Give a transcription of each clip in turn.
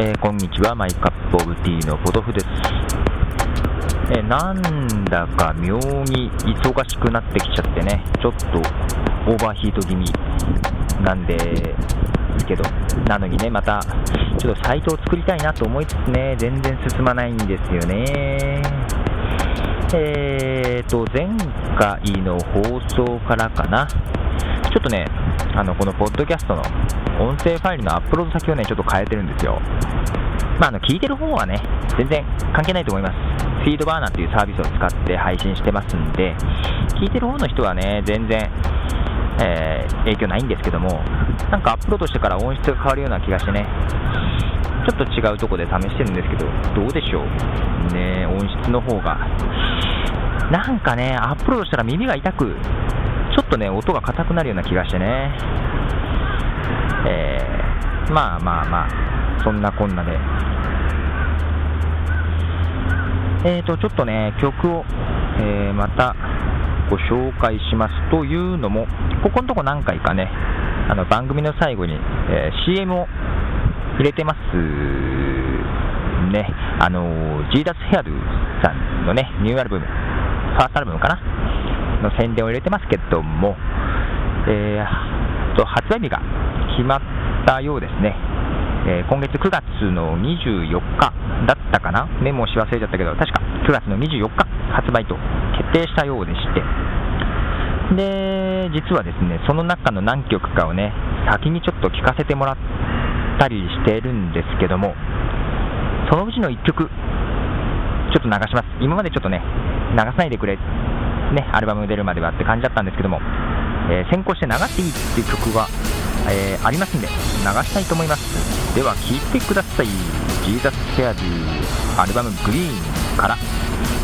えーこんにちは、マイカップオブティーのポトフです。えーなんだか妙に忙しくなってきちゃってね、ちょっとオーバーヒート気味なんですけど、なのにね、またちょっとサイトを作りたいなと思いつつね、全然進まないんですよね。えーと、前回の放送からかな、ちょっとね、あのこのポッドキャストの音声ファイルのアップロード先をね、ちょっと変えてるんですよ。まあ、あの聞いてる方はね、全然関係ないと思います。フィードバーナーっていうサービスを使って配信してますんで、聞いてる方の人はね、全然、えー影響ないんですけども、なんかアップロードしてから音質が変わるような気がしてね、ちょっと違うとこで試してるんですけど、どうでしょう、ね、音質の方が。なんかね、アップロードしたら耳が痛く、ちょっとね、音が硬くなるような気がしてね、えーまあまあまあ、そんなこんなで、えーと、ちょっとね、曲を、えーまたご紹介しますというのも、ここのとこ何回かね、あの番組の最後に、えー CM を入れてますね、あのジーダスヘアドゥさんのね、ニューアルバム、ファーストアルバムかな、の宣伝を入れてますけども、えーと発売日が決まったようですね、えー今月9月の24日だったかな、メモし忘れちゃったけど、確か9月の24日発売と決定したようでして、で実はですねその中の何曲かをね、先にちょっと聴かせてもらったりしてるんですけども、そのうちの1曲、ちょっと流します、今までちょっとね、流さないでくれ、ね、アルバム出るまではって感じだったんですけども、えー先行して流していいっていう曲は、えーありますんで、流したいと思います。では聴いてください。Jesus Hair Do アルバムグリーンから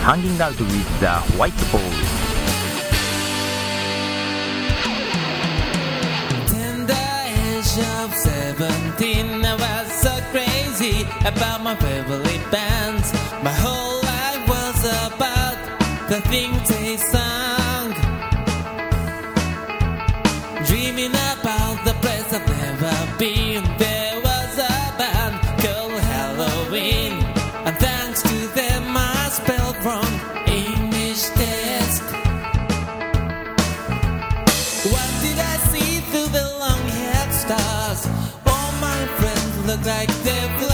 Hanging Out with the White Balls Tender age of 17 I was so crazy about my favorite bands My whole life was about the things like they've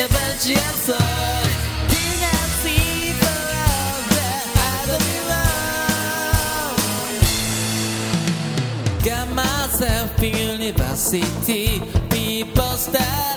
about yourself. Do not see the. Got myself university, people style.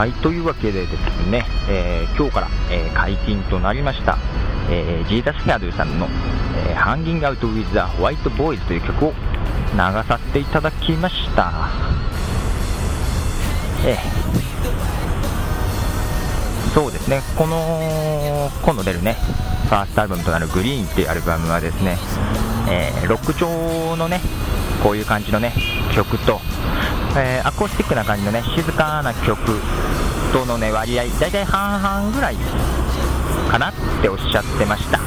はい、というわけでですね、えー今日から、えー解禁となりました、えー、 Jesus Hairdo さんの、えー、Hanging Out with the White Boys という曲を流させていただきました。えーそうですね、この、今度出るね、ファーストアルバムとなる Green っていうアルバムはですね、えーロック調のね、こういう感じのね、曲と、えーアコースティックな感じのね、静かな曲とのね、割合、大体半々ぐらいかなっておっしゃってました。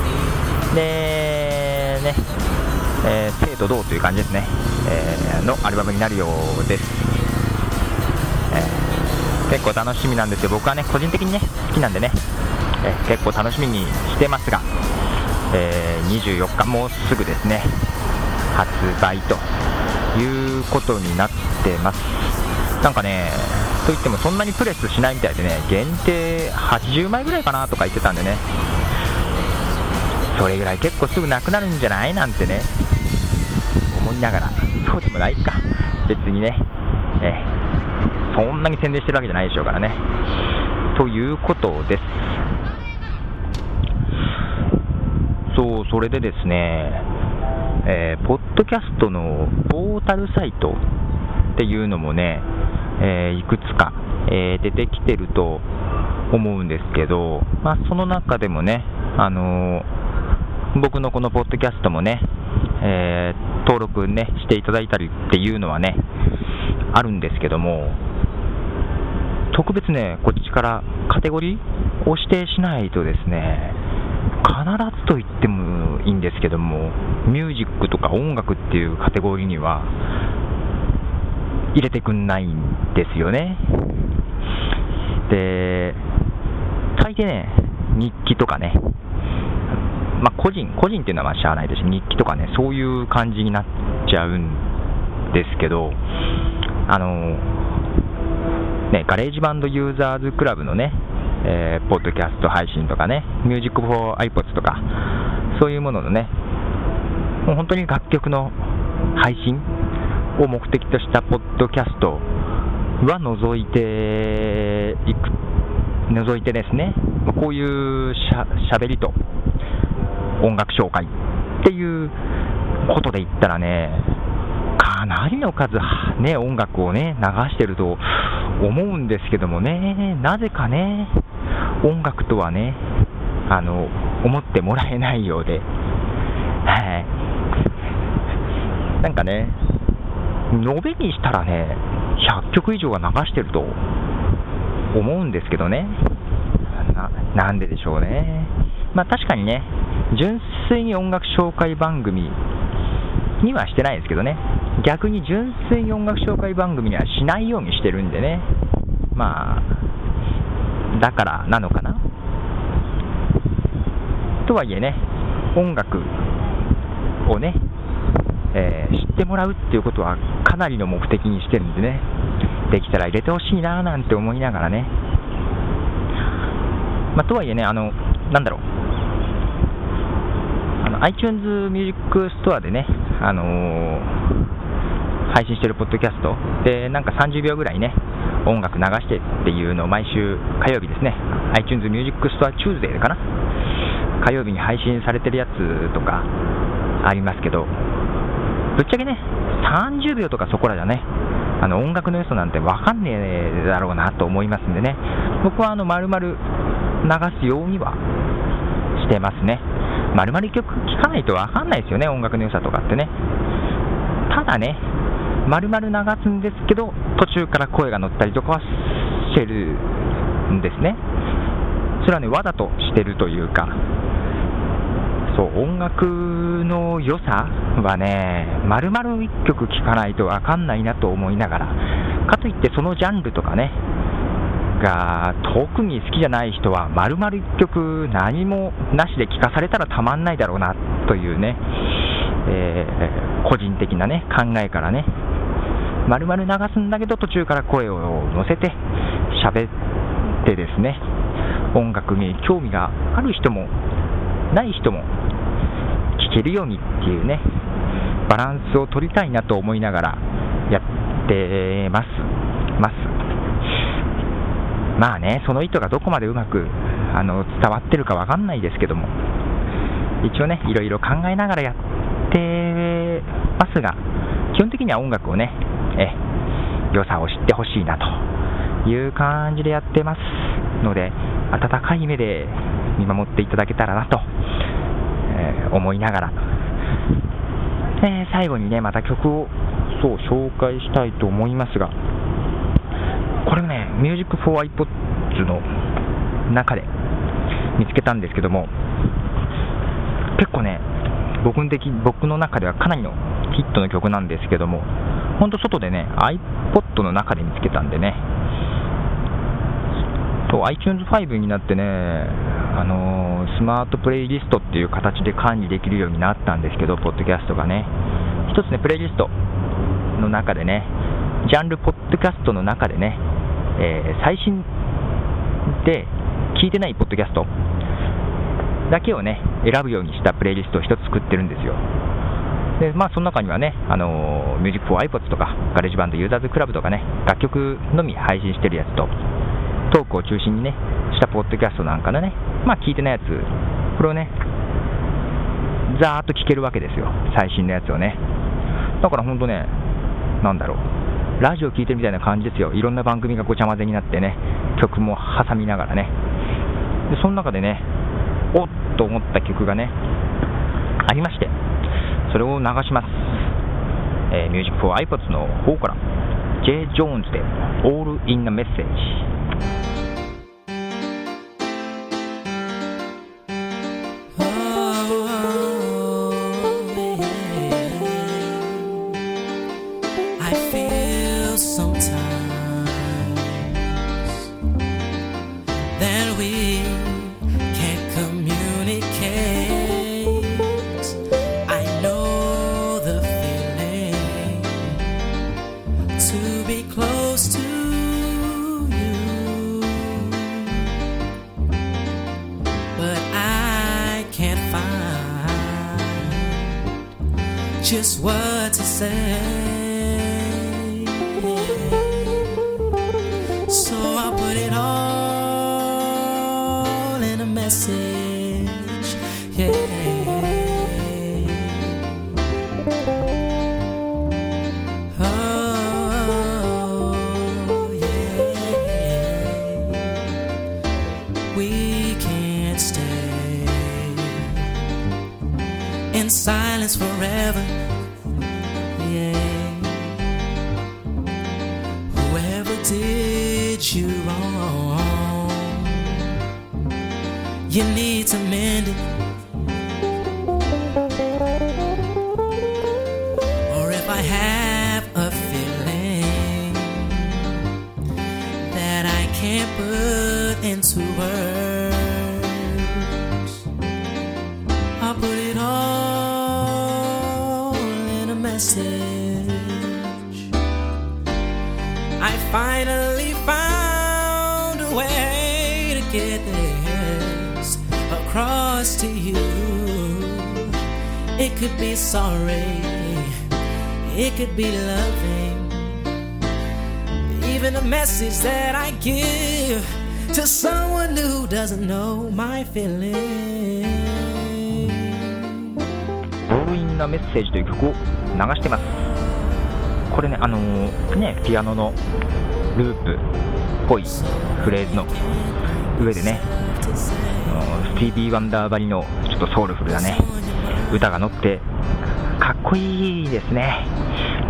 で、ね、えー生と同という感じですね、えーのアルバムになるようです。えー結構楽しみなんですよ、僕はね、個人的にね、好きなんでね、え結構楽しみにしてますが、え24日、もうすぐですね、発売ということになってます。なんかね、といってもそんなにプレスしないみたいでね、限定80枚ぐらいかなとか言ってたんでね、それぐらい結構すぐなくなるんじゃないなんてね、思いながら、そうでもないか、別にね、えそんなに宣伝してるわけじゃないでしょうからね。ということです。そう、それでですね、えーポッドキャストのポータルサイトっていうのもね、えーいくつか、えー出てきてると思うんですけど、まあ、その中でもね、あの僕のこのポッドキャストもね、え登録ね、していただいたりっていうのはね、あるんですけども、特別ね、こっちからカテゴリーを指定しないとですね、必ずと言ってもいいんですけども、ミュージックとか音楽っていうカテゴリーには入れてくんないんですよね。で、大抵ね、日記とかね、まあ、個人、個人っていうのはしゃあないですし、日記とかね、そういう感じになっちゃうんですけど、あのね、 GarageBand Users Club のね、えーポッドキャスト配信とかね、 Music for iPods とか、そういうもののね、もう本当に楽曲の配信を目的としたポッドキャストは除いていく、除いてですね、まこういうしゃしゃべりと音楽紹介っていうことで言ったらね、かなりの数、ね、音楽をね、流してると思うんですけどもね、なぜかね、音楽とはね、あの、思ってもらえないようで、はい。なんかね、延べにしたらね、100曲以上は流してると思うんですけどね、ななんででしょうね。まあ確かにね、純粋に音楽紹介番組にはしてないですけどね、逆に純粋に音楽紹介番組にはしないようにしてるんでね、まあ、だからなのかな？とはいえね、音楽をね、えー知ってもらうっていうことはかなりの目的にしてるんでね、できたら入れてほしいなーなんて思いながらね、まあ、とはいえね、あの、なんだろう、あの iTunes Music Store でね、あのー配信してるポッドキャストで、なんか30秒ぐらいね、音楽流してっていうのを毎週火曜日ですね、iTunes Music Store Tuesday かな、火曜日に配信されてるやつとかありますけど、ぶっちゃけね、30秒とかそこらじゃね、あの音楽の良さなんてわかんねえだろうなと思いますんでね、僕はあの丸々流すようにはしてますね。丸々曲聴かないとわかんないですよね、音楽の良さとかってね。ただね、丸々流すんですけど、途中から声が乗ったりとかはしてるんですね。それはね、わざとしてるというか、そう、音楽の良さはね、丸々一曲聴かないとわかんないなと思いながら、かといってそのジャンルとかね、が特に好きじゃない人は、丸々一曲何もなしで聴かされたらたまんないだろうなというね、えー個人的なね、考えからね、丸々流すんだけど途中から声を乗せて喋ってですね、音楽に興味がある人もない人も聴けるようにっていうね、バランスを取りたいなと思いながらやってます。ます。まあね、その意図がどこまでうまくあの伝わってるかわかんないですけども、一応ね、いろいろ考えながらやってますが、基本的には音楽をね、え良さを知ってほしいなという感じでやってますので、温かい目で見守っていただけたらなとえー思いながら、えー最後にね、また曲をそう紹介したいと思いますが、これをね、Music for iPods の中で見つけたんですけども、結構ね、僕的僕の中ではかなりのヒットの曲なんですけども、本当、外でね、iPod の中で見つけたんでね、そう iTunes5 になってね、あのースマートプレイリストっていう形で管理できるようになったんですけど、ポッドキャストがね、一つね、プレイリストの中でね、ジャンルポッドキャストの中でね、えー最新で聞いてないポッドキャストだけをね、選ぶようにしたプレイリストを一つ作ってるんですよ。で、まあ、その中にはね、あのー、Music for iPods とか、 GarageBand Users Club とかね、楽曲のみ配信してるやつと、トークを中心にね、したポッドキャストなんかのね、まあ、聞いてないやつ、これをね、ざーっと聞けるわけですよ、最新のやつをね。だから本当ね、なんだろう、ラジオ聞いてるみたいな感じですよ、いろんな番組がごちゃ混ぜになってね、曲も挟みながらね。で、その中でね、おっと思った曲がね、ありまして、それを流します。えー、Music for iPods の方から、J. Jones で All in a Message。Sometimes that we what to say. So I'll put it all in a message. Yeah. Oh, yeah. We can't stay in silence forever. Yeah. Whoever did you wrong, you need to mend it. Or if I have a feeling that I can't put into words, I finally found a way to get this across to you. It could be sorry, it could be loving. Even a message that I give to someone who doesn't know my feelings. All in a Message という曲を流してます。これね、あのーね、ピアノのループっぽいフレーズの上でね、スティービー・ワンダーばりのちょっとソウルフルなね、歌が乗って、かっこいいですね。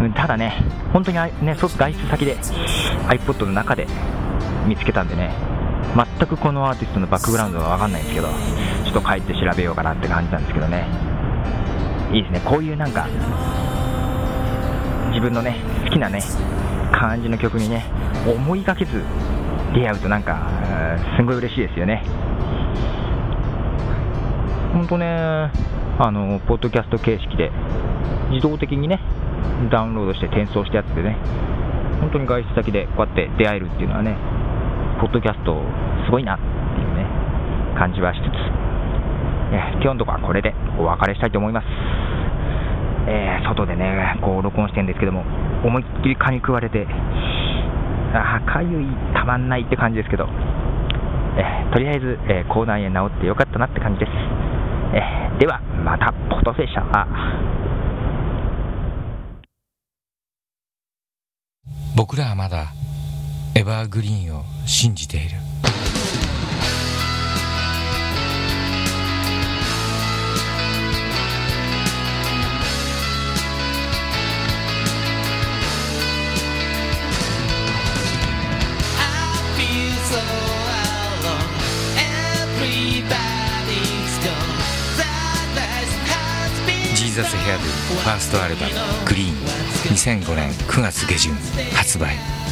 うんただね、本当にね、外出先で iPod の中で見つけたんでね、全くこのアーティストのバックグラウンドはわかんないんですけど、ちょっと帰って調べようかなって感じなんですけどね。いいですね、こういうなんか、自分のね、好きなね、感じの曲にね、思いがけず出会うとなんか、うんすごい嬉しいですよね。本当ね、あの、ポッドキャスト形式で、自動的にね、ダウンロードして転送したやつでね、本当に外出先でこうやって出会えるっていうのはね、ポッドキャストすごいなっていうね、感じはしつつ、今日のところはこれでお別れしたいと思います。えー外でね、こう録音してるんですけども、思いっきり蚊に食われて、あかゆい、たまんないって感じですけど、えーとりあえず、えー口内炎治ってよかったなって感じです。えーでは、また、ポトセシャー。僕らはまだエバーグリーンを信じているザスヘアドゥファーストアルバム「グリーン」2005年9月下旬発売。